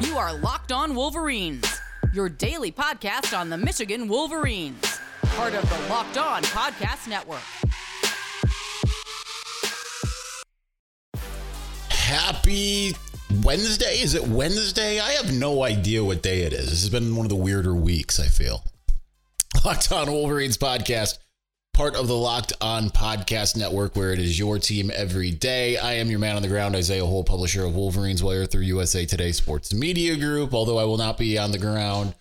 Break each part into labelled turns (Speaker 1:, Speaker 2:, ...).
Speaker 1: You are Locked On Wolverines, your daily podcast on the Michigan Wolverines, part of the Locked On Podcast Network.
Speaker 2: Happy Wednesday? Is it Wednesday? I have no idea what day it is. This has been one of the weirder weeks, I feel. Locked On Wolverines podcast, part of the Locked On Podcast Network, where it is your team every day. I am your man on the ground, Isaiah Hole, publisher of Wolverines Wire through USA Today Sports Media Group. Although I will not be on the ground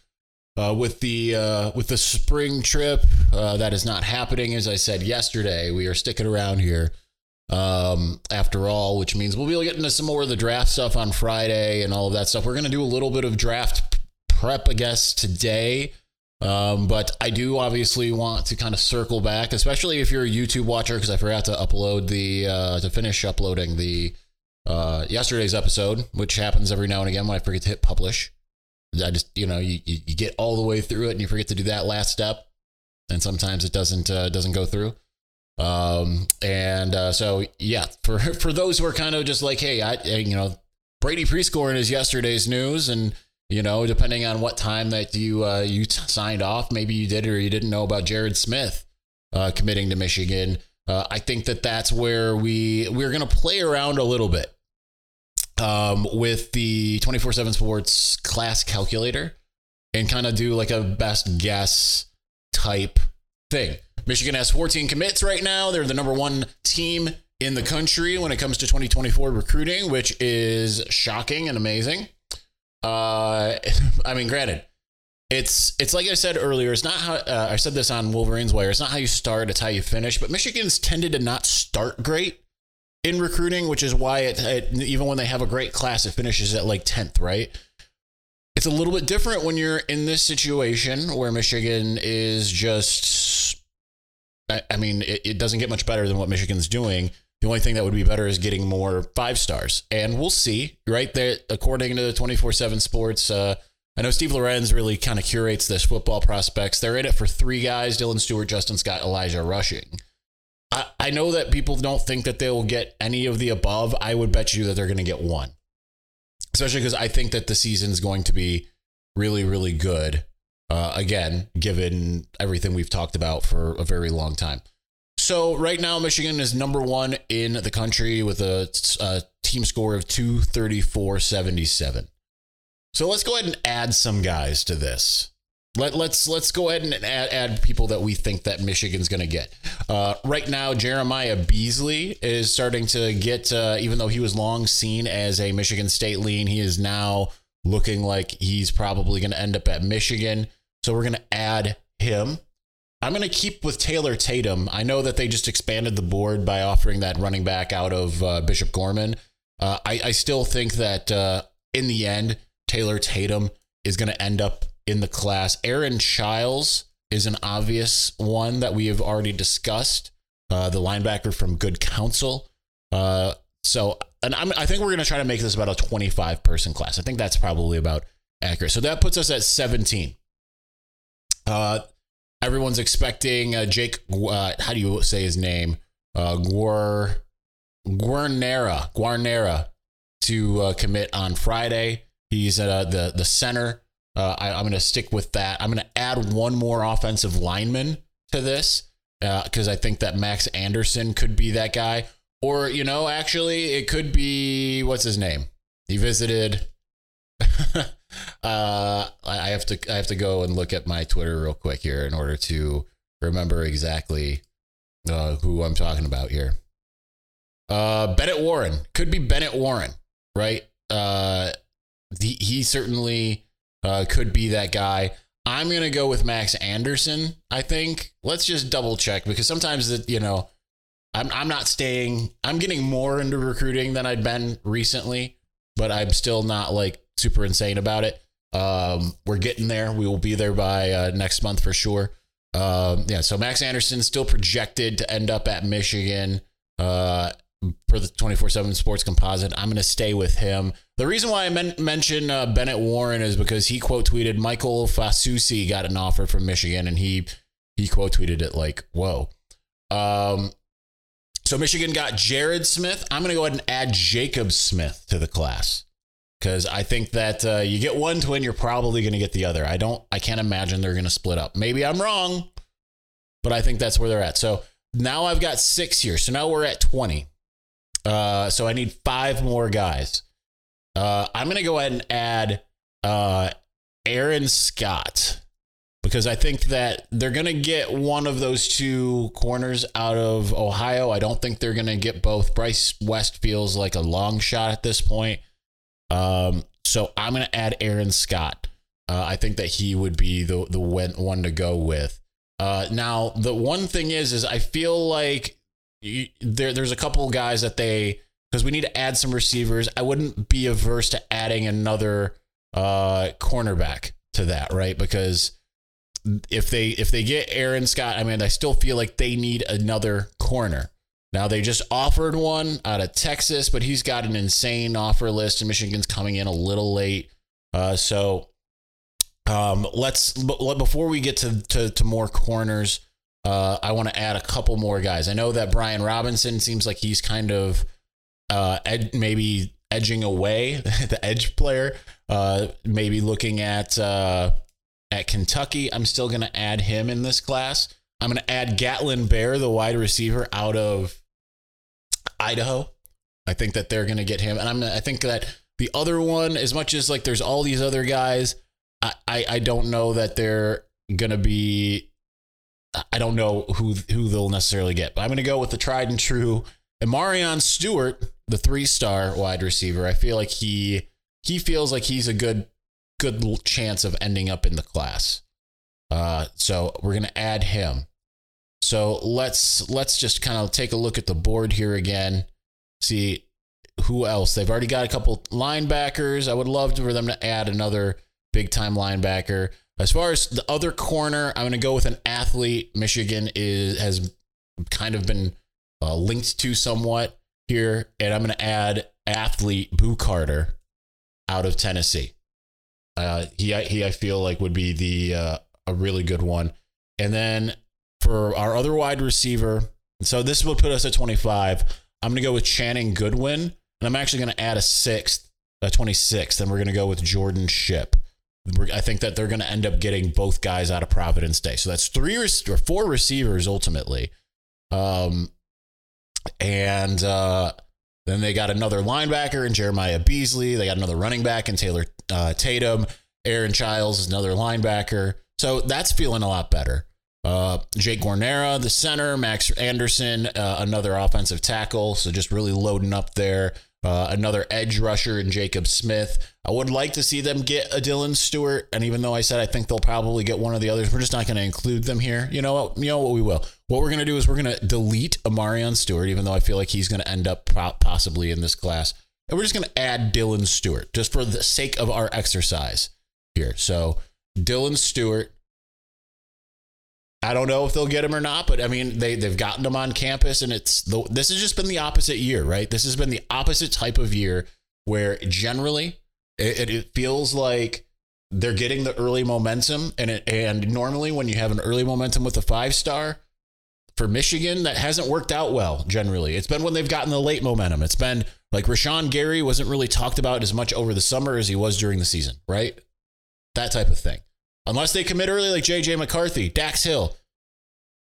Speaker 2: uh, with the uh, with the spring trip, uh, that is not happening. As I said yesterday, we are sticking around here um, after all, which means we'll be getting into some more of the draft stuff on Friday and all of that stuff. We're going to do a little bit of draft prep, I guess, today. Um, but I do obviously want to kind of circle back, especially if you're a YouTube watcher, because I forgot to upload the uh, to finish uploading the uh, yesterday's episode, which happens every now and again when I forget to hit publish. I just you know you, you get all the way through it and you forget to do that last step, and sometimes it doesn't uh, doesn't go through. Um, and uh, so yeah, for for those who are kind of just like, hey, I you know Brady Prieskorn is yesterday's news, and you know depending on what time that you uh, you t- signed off, maybe you did or you didn't know about Jared Smith uh, committing to Michigan. Uh, I think that that's where we we're gonna play around a little bit um, with the twenty four seven Sports class calculator and kind of do like a best guess type thing. Michigan has 14 commits right now. They're the number one team in the country when it comes to 2024 recruiting, which is shocking and amazing. Uh, I mean, granted, it's it's like I said earlier. It's not how uh, I said this on Wolverines Wire. It's not how you start; it's how you finish. But Michigan's tended to not start great in recruiting, which is why it, it even when they have a great class, it finishes at like 10th, right? It's a little bit different when you're in this situation where Michigan is just I mean, it, it, doesn't get much better than what Michigan's doing. The only thing that would be better is getting more five stars. And we'll see, right? There, according to the 24 7 sports, uh, I know Steve Lorenz really kind of curates this football prospects. They're in it for three guys Dylan Stewart, Justin Scott, Elijah Rushing. I, I know that people don't think that they will get any of the above. I would bet you that they're going to get one, especially because I think that the season is going to be really, really good. Uh, again, given everything we've talked about for a very long time. So right now, Michigan is number one in the country with a, a team score of 234.77. So let's go ahead and add some guys to this. Let, let's let's go ahead and add, add people that we think that Michigan's going to get. Uh, right now, Jeremiah Beasley is starting to get, uh, even though he was long seen as a Michigan State lean, he is now looking like he's probably going to end up at Michigan. So we're going to add him. I'm going to keep with Taylor Tatum. I know that they just expanded the board by offering that running back out of uh, Bishop Gorman. Uh, I, I, still think that uh, in the end, Taylor Tatum is going to end up in the class. Aaron Chiles is an obvious one that we have already discussed. Uh, the linebacker from Good Counsel. Uh, so, and I'm, I think we're going to try to make this about a 25 person class. I think that's probably about accurate. So that puts us at 17. Uh, everyone's expecting uh, Jake. Uh, how do you say his name? Uh, Guar Guarnera Guarnera to uh, commit on Friday. He's uh, the the center. Uh, I, am going to stick with that. I'm going to add one more offensive lineman to this because I think that Max Anderson could be that guy. Or you know, actually, it could be what's his name. He visited. uh, I have to I have to go and look at my Twitter real quick here in order to remember exactly uh, who I'm talking about here. Uh, Bennett Warren could be Bennett Warren, right? Uh, the, he certainly uh, could be that guy. I'm gonna go with Max Anderson. I think. Let's just double check because sometimes that you know, I'm I'm not staying. I'm getting more into recruiting than I'd been recently, but I'm still not like super insane about it. Um, we're getting there. We will be there by uh, next month for sure. Um, yeah, so Max Anderson still projected to end up at Michigan uh, for the 24 7 sports composite. I'm going to stay with him. The reason why I men- mention uh, Bennett Warren is because he quote tweeted Michael Fasusi got an offer from Michigan and he he quote tweeted it like, whoa. Um, so Michigan got Jared Smith. I'm going to go ahead and add Jacob Smith to the class. Because I think that uh, you get one twin, you're probably going to get the other. I don't, I can't imagine they're going to split up. Maybe I'm wrong, but I think that's where they're at. So now I've got six here. So now we're at 20. Uh, so I need five more guys. Uh, I'm going to go ahead and add uh, Aaron Scott because I think that they're going to get one of those two corners out of Ohio. I don't think they're going to get both. Bryce West feels like a long shot at this point. Um, so I'm going to add Aaron Scott. Uh, I think that he would be the the one to go with. Uh, now the one thing is, is I feel like you, there there's a couple guys that they because we need to add some receivers. I wouldn't be averse to adding another uh, cornerback to that, right? Because if they if they get Aaron Scott, I mean, I still feel like they need another corner. Now they just offered one out of Texas, but he's got an insane offer list, and Michigan's coming in a little late. Uh, so um, let's before we get to to, to more corners, uh, I want to add a couple more guys. I know that Brian Robinson seems like he's kind of uh, ed- maybe edging away the edge player. Uh, maybe looking at uh, at Kentucky. I'm still going to add him in this class. I'm going to add Gatlin Bair, the wide receiver out of Idaho. I think that they're going to get him, and I'm. I think that the other one, as much as like there's all these other guys, I I, I don't know that they're going to be. I don't know who who they'll necessarily get, but I'm going to go with the tried and true Amarion Stewart, the three star wide receiver. I feel like he he feels like he's a good good chance of ending up in the class. Uh, so we're gonna add him. So let's let's just kind of take a look at the board here again. See who else. They've already got a couple linebackers. I would love for them to add another big time linebacker. As far as the other corner, I'm going to go with an athlete. Michigan is has kind of been uh, linked to somewhat here, and I'm going to add athlete Boo Carter out of Tennessee. Uh, he he I feel like would be the uh, a really good one. And then for our other wide receiver, so this would put us at 25. I'm going to go with Channing Goodwin, and I'm actually going to add a sixth, a 26th, and we're going to go with Jordan Shipp. I think that they're going to end up getting both guys out of Providence Day. So that's three or four receivers ultimately. Um, and uh, then they got another linebacker in Jeremiah Beasley. They got another running back in Taylor uh, Tatum. Aaron Chiles is another linebacker. So that's feeling a lot better. Uh, Jake Guarnera, the center, Max Anderson, uh, another offensive tackle. So just really loading up there. Uh, another edge rusher in Jacob Smith. I would like to see them get a Dylan Stewart, and even though I said I think they'll probably get one of the others, we're just not going to include them here. You know what? You know what we will. What we're going to do is we're going to delete Amarion Stewart, even though I feel like he's going to end up possibly in this class, and we're just going to add Dylan Stewart just for the sake of our exercise here. So Dylan Stewart, I don't know if they'll get him or not, but I mean they they've gotten him on campus, and it's the, this has just been the opposite year, right? This has been the opposite type of year where generally it, it feels like they're getting the early momentum, and it, and normally when you have an early momentum with a five star for Michigan, that hasn't worked out well. Generally, it's been when they've gotten the late momentum. It's been like Rashan Gary wasn't really talked about as much over the summer as he was during the season, right? That type of thing. Unless they commit early, like JJ McCarthy, Dax Hill.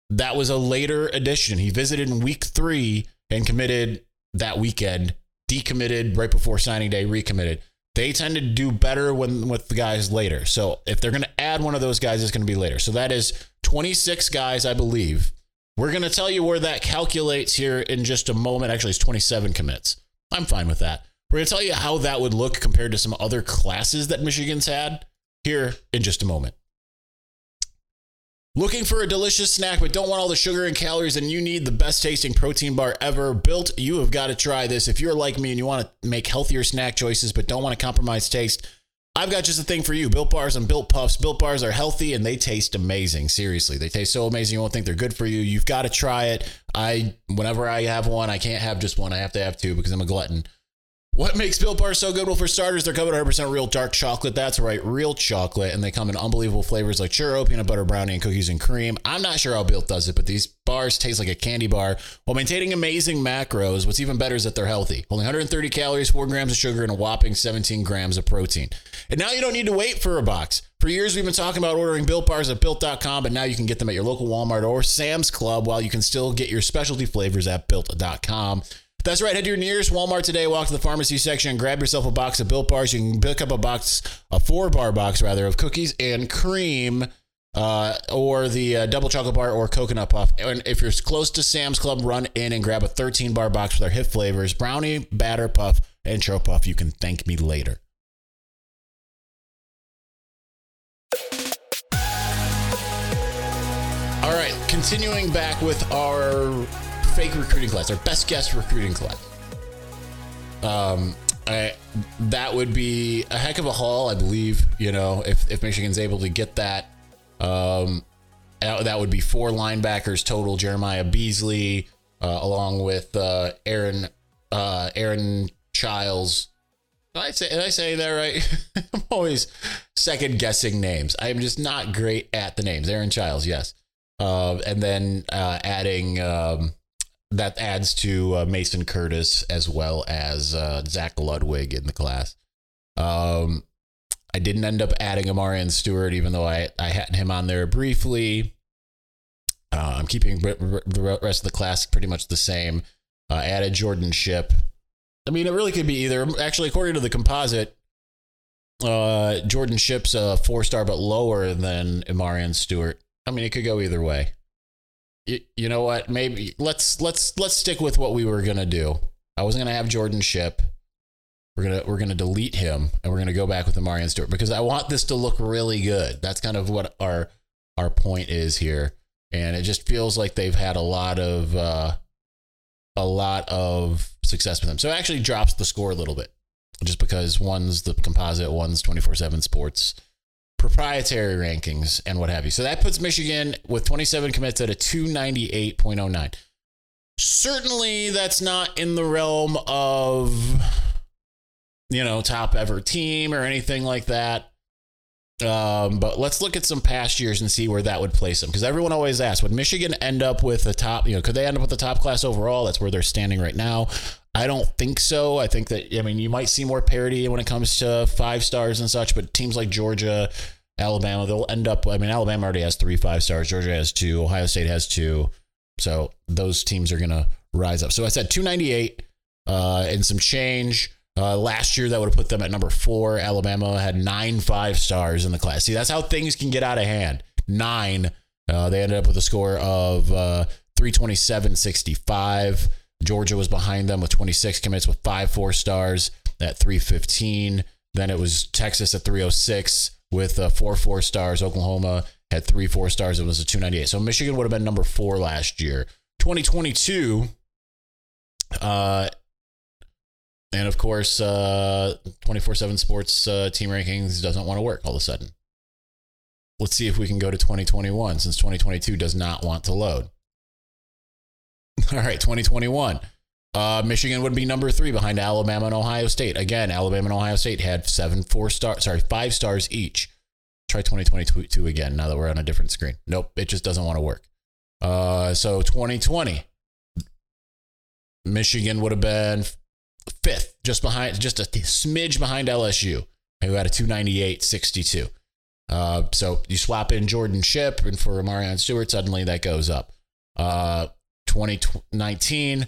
Speaker 2: That was a later addition. He visited in week three and committed that weekend, decommitted right before signing day, recommitted. They tend to do better when with the guys later. So if they're going to add one of those guys, it's going to be later. So that is 26 guys, I believe. We're going to tell you where that calculates here in just a moment. Actually, it's 27 commits. I'm fine with that. We're going to tell you how that would look compared to some other classes that Michigan's had here in just a moment. Looking for a delicious snack but don't want all the sugar and calories and you need the best tasting protein bar ever built, you have got to try this. If you're like me and you want to make healthier snack choices but don't want to compromise taste, I've got just a thing for you. Built bars and built puffs. Built bars are healthy and they taste amazing. Seriously, they taste so amazing you won't think they're good for you. You've got to try it. I whenever I have one, I can't have just one. I have to have two because I'm a glutton. What makes Built Bars so good? Well, for starters, they're covered 100% real dark chocolate. That's right, real chocolate. And they come in unbelievable flavors like churro, peanut butter brownie, and cookies and cream. I'm not sure how Built does it, but these bars taste like a candy bar while maintaining amazing macros. What's even better is that they're healthy. Only 130 calories, 4 grams of sugar, and a whopping 17 grams of protein. And now you don't need to wait for a box. For years, we've been talking about ordering Built Bars at Built.com, but now you can get them at your local Walmart or Sam's Club while you can still get your specialty flavors at Built.com. That's right. Head to your nearest Walmart today, walk to the pharmacy section, and grab yourself a box of Built Bars. You can pick up a box, a four bar box rather, of cookies and cream, uh, or the uh, double chocolate bar or coconut puff. And if you're close to Sam's Club, run in and grab a 13 bar box with our hit flavors brownie, batter puff, and churro puff. You can thank me later. All right, continuing back with our fake recruiting class, our best guess recruiting class. Um, I, that would be a heck of a haul, I believe. You know, if if Michigan's able to get that, um, that would be four linebackers total. Jeremiah Beasley, uh, along with uh, Aaron uh, Aaron Chiles. Did I say did I say that right? I'm always second guessing names. I'm just not great at the names. Aaron Chiles, yes. Uh, and then uh, adding um, that adds to uh, Mason Curtis as well as uh, Zach Ludwig in the class. Um, I didn't end up adding Amarian Stewart, even though I, I had him on there briefly. Uh, I'm keeping the rest of the class pretty much the same. Uh, added Jordan Shipp. I mean, it really could be either. Actually, according to the composite, uh, Jordan Shipp's a four star, but lower than Amarian Stewart. I mean, it could go either way. You, you know what? Maybe let's let's let's stick with what we were gonna do. I wasn't gonna have Jordan Shipp. We're gonna we're gonna delete him and we're gonna go back with the Amarian Stewart because I want this to look really good. That's kind of what our our point is here, and it just feels like they've had a lot of uh, a lot of success with him. So it actually drops the score a little bit, just because one's the composite, one's twenty four seven sports proprietary rankings and what have you. So that puts Michigan with 27 commits at a 298.09. Certainly, that's not in the realm of, you know, top ever team or anything like that. Um, but let's look at some past years and see where that would place them. Because everyone always asks, would Michigan end up with a top, you know, could they end up with the top class overall? That's where they're standing right now. I don't think so. I think that I mean you might see more parity when it comes to five stars and such, but teams like Georgia, Alabama, they'll end up. I mean, Alabama already has three five stars. Georgia has two. Ohio State has two. So those teams are gonna rise up. So I said 298 uh, and some change. Uh, last year, that would have put them at number four. Alabama had nine five stars in the class. See, that's how things can get out of hand. Nine. Uh, they ended up with a score of uh, 327.65. Georgia was behind them with 26 commits with five four stars at 315. Then it was Texas at 306 with uh, four four stars. Oklahoma had three four stars. It was a 298. So Michigan would have been number four last year. 2022, uh, and of course, uh, 24 7 sports uh, team rankings doesn't want to work all of a sudden. Let's see if we can go to 2021 since 2022 does not want to load. All right, 2021. Uh, Michigan would be number three behind Alabama and Ohio State. Again, Alabama and Ohio State had seven, four stars, sorry, five stars each. Try 2022 again now that we're on a different screen. Nope, it just doesn't want to work. Uh, so 2020, Michigan would have been fifth, just behind, just a smidge behind LSU, who had a 298.62. Uh, so you swap in Jordan Shipp and for Amarian Stewart, suddenly that goes up. Uh, 2019,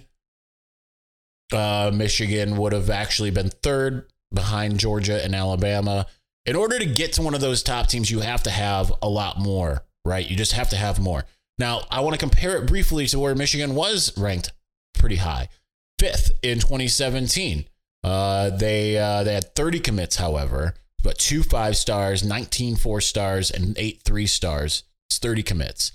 Speaker 2: uh, Michigan would have actually been third behind Georgia and Alabama. In order to get to one of those top teams, you have to have a lot more, right? You just have to have more. Now, I want to compare it briefly to where Michigan was ranked pretty high, fifth in 2017. Uh, they uh, they had 30 commits, however, but two five stars, 19 four stars, and eight three stars. It's 30 commits.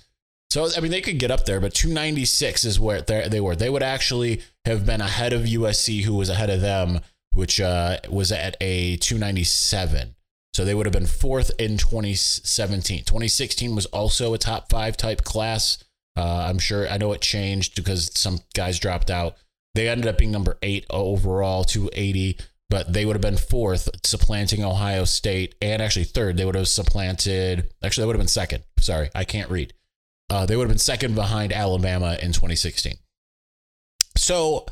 Speaker 2: So I mean, they could get up there, but 296 is where they were. They would actually have been ahead of USC, who was ahead of them, which uh, was at a 297. So they would have been fourth in 2017. 2016 was also a top five type class. Uh, I'm sure I know it changed because some guys dropped out. They ended up being number eight overall, 280, but they would have been fourth, supplanting Ohio State, and actually third. They would have supplanted, actually, they would have been second. Sorry, I can't read. Uh, they would have been second behind Alabama in 2016. So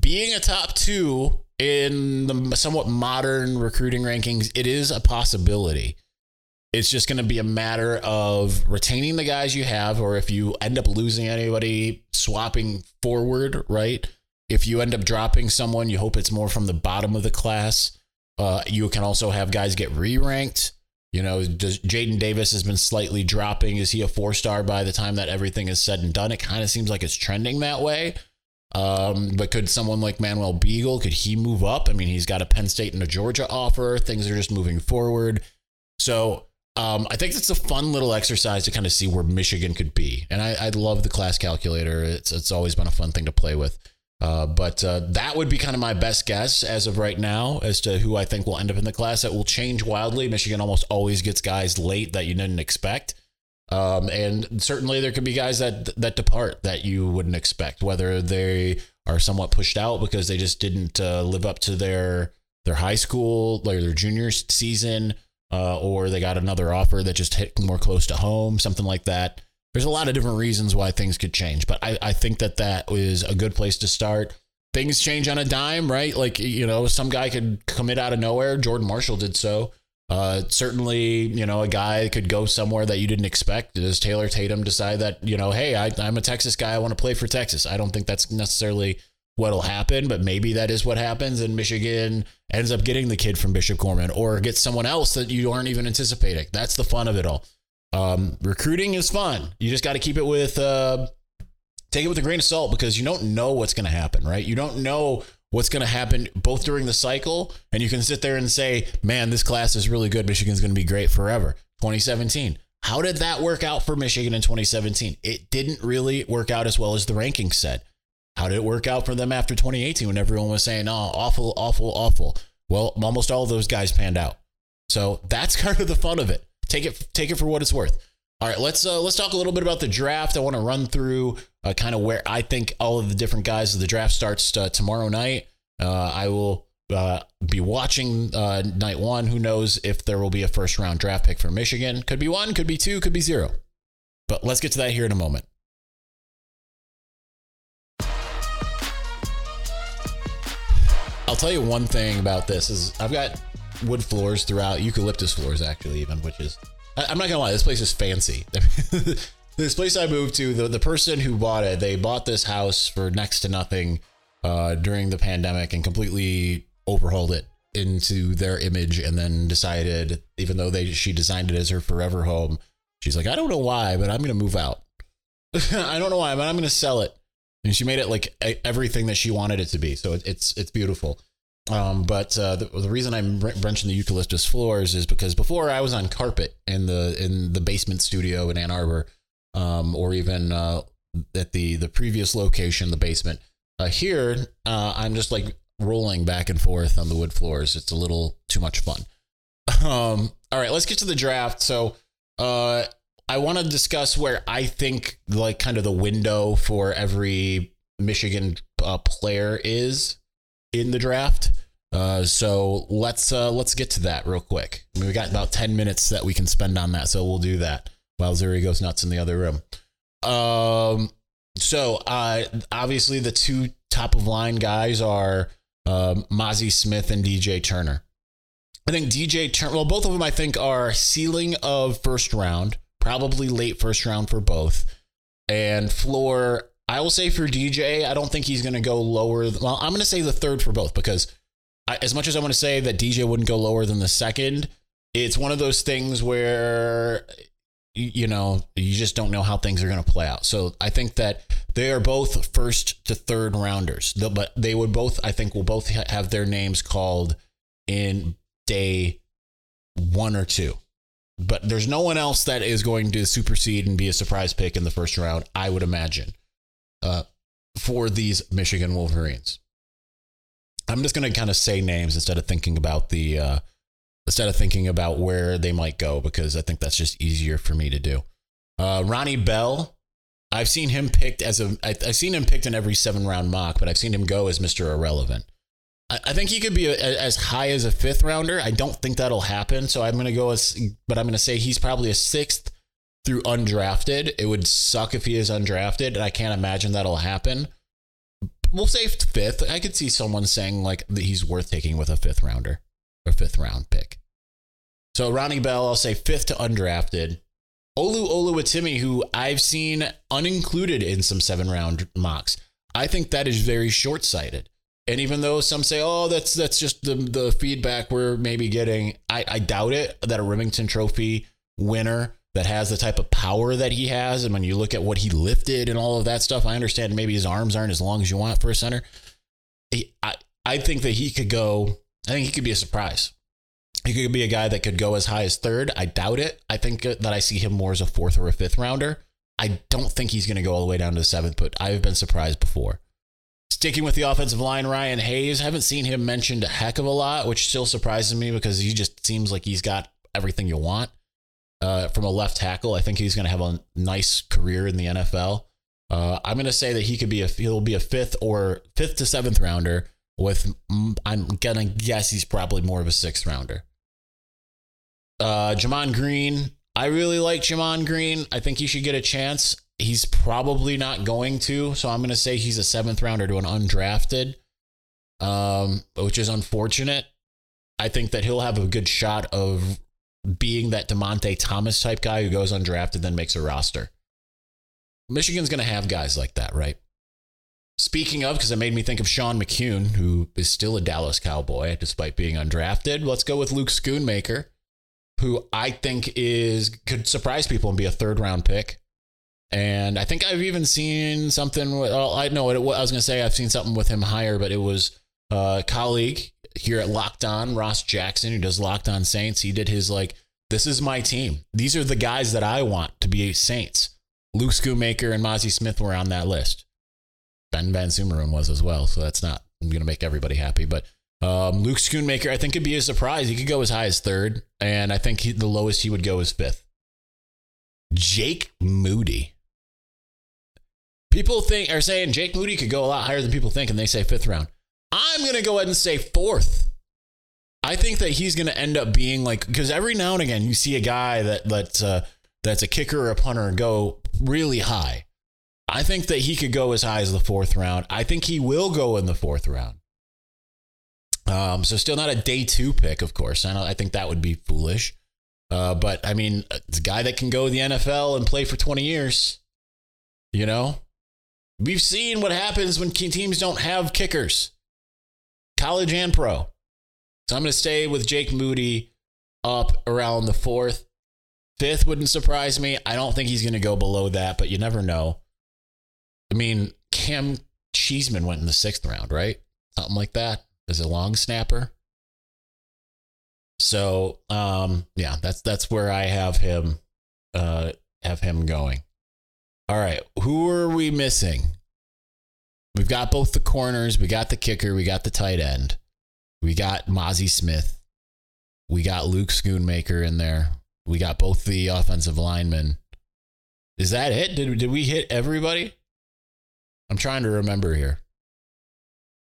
Speaker 2: being a top two in the somewhat modern recruiting rankings, it is a possibility. It's just going to be a matter of retaining the guys you have, or if you end up losing anybody, swapping forward, right? If you end up dropping someone, you hope it's more from the bottom of the class. Uh, you can also have guys get re ranked. You know, Jaden Davis has been slightly dropping. Is he a four star by the time that everything is said and done? It kind of seems like it's trending that way. Um, but could someone like Manuel Beigel, could he move up? I mean, he's got a Penn State and a Georgia offer. Things are just moving forward. So um, I think it's a fun little exercise to kind of see where Michigan could be. And I, I love the class calculator. It's it's always been a fun thing to play with. Uh, but uh, that would be kind of my best guess as of right now as to who I think will end up in the class. That will change wildly. Michigan almost always gets guys late that you didn't expect. Um, and certainly there could be guys that that depart that you wouldn't expect, whether they are somewhat pushed out because they just didn't uh, live up to their their high school or their junior season, uh, or they got another offer that just hit more close to home, something like that. There's a lot of different reasons why things could change, but I, I think that that is a good place to start. Things change on a dime, right? Like you know, some guy could commit out of nowhere. Jordan Marshall did so. Uh, certainly, you know, a guy could go somewhere that you didn't expect. Does Taylor Tatum decide that, you know, hey, I, I'm a Texas guy. I want to play for Texas? I don't think that's necessarily what'll happen, but maybe that is what happens. And Michigan ends up getting the kid from Bishop Gorman or gets someone else that you aren't even anticipating. That's the fun of it all. Um, recruiting is fun. You just got to keep it with, uh, take it with a grain of salt because you don't know what's going to happen, right? You don't know what's going to happen both during the cycle and you can sit there and say, man, this class is really good. Michigan's going to be great forever. 2017. How did that work out for Michigan in 2017? It didn't really work out as well as the rankings said. How did it work out for them after 2018 when everyone was saying, oh, awful, awful, awful? Well, almost all those guys panned out. So that's kind of the fun of it. Take it, take it for what it's worth. All right, let's uh, let's talk a little bit about the draft. I want to run through uh, kind of where I think all of the different guys. Of the draft starts uh, tomorrow night. Uh, I will uh, be watching uh, night one. Who knows if there will be a first round draft pick for Michigan? Could be one, could be two, could be zero. But let's get to that here in a moment. I'll tell you one thing about this is I've got wood floors throughout, eucalyptus floors actually even, which is I'm not gonna lie, this place is fancy. this place I moved to, the, the person who bought it, they bought this house for next to nothing uh, during the pandemic and completely overhauled it into their image and then decided, even though they she designed it as her forever home, she's like, I don't know why, but I'm gonna move out. I don't know why, but I'm gonna sell it. And she made it like everything that she wanted it to be. So it, it's it's beautiful. Um, but uh, the, the, reason I'm mentioning the eucalyptus floors is because before I was on carpet in the in the basement studio in Ann Arbor, um, or even uh, at the the previous location, the basement. Uh, here, uh, I'm just like rolling back and forth on the wood floors. It's a little too much fun. Um, all right, let's get to the draft. So, uh, I want to discuss where I think like kind of the window for every Michigan uh, player is in the draft. Uh, so let's uh, let's get to that real quick. I mean, we got about ten minutes that we can spend on that, so we'll do that while Zuri goes nuts in the other room. Um, so uh, obviously the two top of line guys are um, Mazi Smith and DJ Turner. I think DJ Turner. Well, both of them I think are ceiling of first round, probably late first round for both, and floor I will say for DJ, I don't think he's going to go lower. Well, I'm going to say the third for both because I, as much as I want to say that DJ wouldn't go lower than the second, it's one of those things where you know you just don't know how things are going to play out. So I think that they are both first to third rounders, but they would both I think will both have their names called in day one or two. But there's no one else that is going to supersede and be a surprise pick in the first round, I would imagine uh, for these Michigan Wolverines. I'm just going to kind of say names instead of thinking about the uh, instead of thinking about where they might go because I think that's just easier for me to do. Uh, Ronnie Bell, I've seen him picked as a. I've seen him picked in every seven round mock, but I've seen him go as Mister Irrelevant. I, I think he could be a, as high as a fifth rounder. I don't think that'll happen. So I'm going to go as, but I'm going to say he's probably a sixth through undrafted. It would suck if he is undrafted, and I can't imagine that'll happen. We'll say fifth. I could see someone saying like that he's worth taking with a fifth rounder or fifth round pick. So Ronnie Bell, I'll say fifth to undrafted. Olu Oluwatimi, who I've seen unincluded in some seven round mocks. I think that is very short sighted. And even though some say, oh, that's that's just the, the feedback we're maybe getting, I, I doubt it that a Rimington Trophy winner that has the type of power that he has, and when you look at what he lifted and all of that stuff, I understand maybe his arms aren't as long as you want for a center. I I think that he could go. I think he could be a surprise. He could be a guy that could go as high as third. I doubt it. I think that I see him more as a fourth or a fifth rounder. I don't think he's going to go all the way down to the seventh, but I've been surprised before. Sticking with the offensive line, Ryan Hayes, haven't seen him mentioned a heck of a lot, which still surprises me because he just seems like he's got everything you want. Uh, from a left tackle, I think he's going to have a nice career in the NFL. Uh, I'm going to say that he could be a he'll be a fifth or fifth to seventh rounder. With I'm gonna guess he's probably more of a sixth rounder. Uh, Gemon Green. I really like Gemon Green. I think he should get a chance. He's probably not going to, so I'm going to say he's a seventh rounder to an undrafted, um, which is unfortunate. I think that he'll have a good shot of being that Demonte Thomas type guy who goes undrafted, then makes a roster. Michigan's going to have guys like that, right? Speaking of, because it made me think of Sean McKeon, who is still a Dallas Cowboy despite being undrafted. Let's go with Luke Schoonmaker who I think is could surprise people and be a third round pick. And I think I've even seen something. With, well, I know what, I was going to say. I've seen something with him higher, but it was a colleague here at Locked On, Ross Jackson, who does Locked On Saints. He did his like, this is my team. These are the guys that I want to be Saints. Luke Schoonmaker and Mazi Smith were on that list. Ben Van Sumeren was as well. So that's not I'm going to make everybody happy, but um, Luke Schoonmaker, I think, could be a surprise. He could go as high as third, and I think he, the lowest he would go is fifth. Jake Moody. People think are saying Jake Moody could go a lot higher than people think, and they say fifth round. I'm going to go ahead and say fourth. I think that he's going to end up being like because every now and again you see a guy that that's uh, that's a kicker or a punter go really high. I think that he could go as high as the fourth round. I think he will go in the fourth round. Um, so still not a day two pick, of course. I, I think that would be foolish. Uh, but I mean, it's a guy that can go to the NFL and play for 20 years. You know, we've seen what happens when teams don't have kickers, college and pro. So I'm going to stay with Jake Moody up around the fourth. Fifth wouldn't surprise me. I don't think he's going to go below that, but you never know. I mean, Cam Cheeseman went in the sixth round, right? Something like that as a long snapper. So um, yeah, that's that's where I have him uh, have him going. All right, who are we missing? We've got both the corners, we got the kicker, we got the tight end, we got Mazi Smith, we got Luke Schoonmaker in there, we got both the offensive linemen. Is that it? Did did we hit everybody? I'm trying to remember here.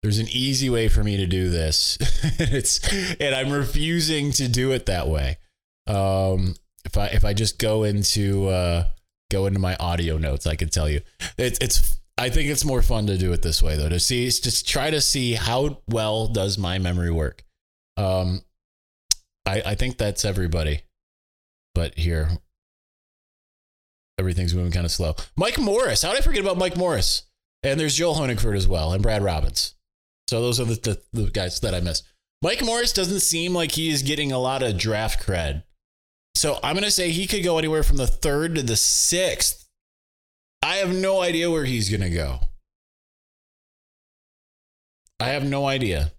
Speaker 2: There's an easy way for me to do this. it's and I'm refusing to do it that way. Um, if I if I just go into uh, go into my audio notes, I can tell you it's it's. I think it's more fun to do it this way though. To see, just try to see how well does my memory work. Um, I I think that's everybody, but here everything's moving kind of slow. Mike Morris, how did I forget about Mike Morris? And there's Joel Honigford as well, and Brad Robbins. So those are the, the, the guys that I missed. Mike Morris doesn't seem like he is getting a lot of draft cred. So I'm going to say he could go anywhere from the third to the sixth. I have no idea where he's going to go. I have no idea.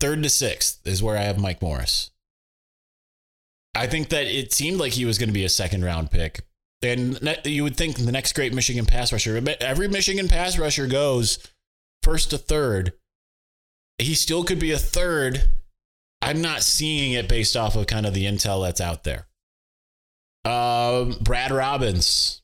Speaker 2: Third to sixth is where I have Mike Morris. I think that it seemed like he was going to be a second round pick. And you would think the next great Michigan pass rusher, every Michigan pass rusher goes first to third he still could be a third. I'm not seeing it based off of kind of the intel that's out there. Um, Brad Robbins.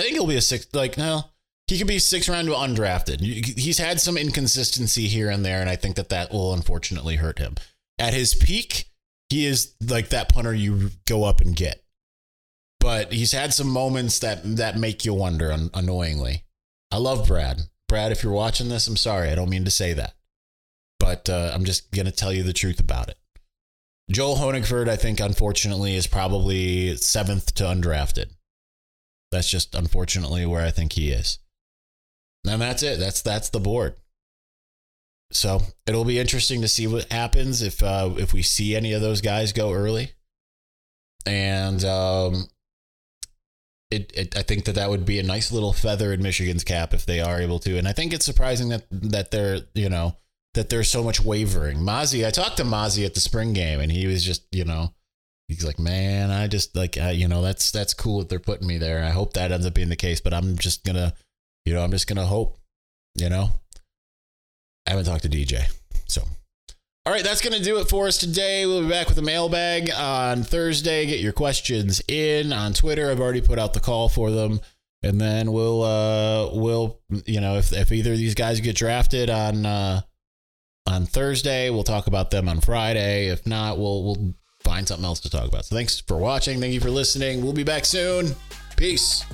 Speaker 2: I think he'll be a six. Like no, he could be six round to undrafted. He's had some inconsistency here and there, and I think that that will unfortunately hurt him. At his peak, he is like that punter you go up and get. But he's had some moments that that make you wonder. Annoyingly, I love Brad. Brad, if you're watching this, I'm sorry. I don't mean to say that, but uh, I'm just gonna tell you the truth about it. Joel Honigford, I think, unfortunately, is probably seventh to undrafted. That's just unfortunately where I think he is. And that's it. That's that's the board. So it'll be interesting to see what happens if uh, if we see any of those guys go early. And um, it, it, I think that that would be a nice little feather in Michigan's cap if they are able to. And I think it's surprising that that they're you know that there's so much wavering. Mazi, I talked to Mazi at the spring game, and he was just you know he's like, man, I just like you know that's that's cool that they're putting me there. I hope that ends up being the case, but I'm just gonna you know I'm just gonna hope. You know, I haven't talked to DJ, so. All right, that's going to do it for us today. We'll be back with a mailbag on Thursday. Get your questions in on Twitter. I've already put out the call for them. And then we'll uh we'll you know if if either of these guys get drafted on uh on Thursday, we'll talk about them on Friday. If not, we'll we'll find something else to talk about. So thanks for watching. Thank you for listening. We'll be back soon. Peace.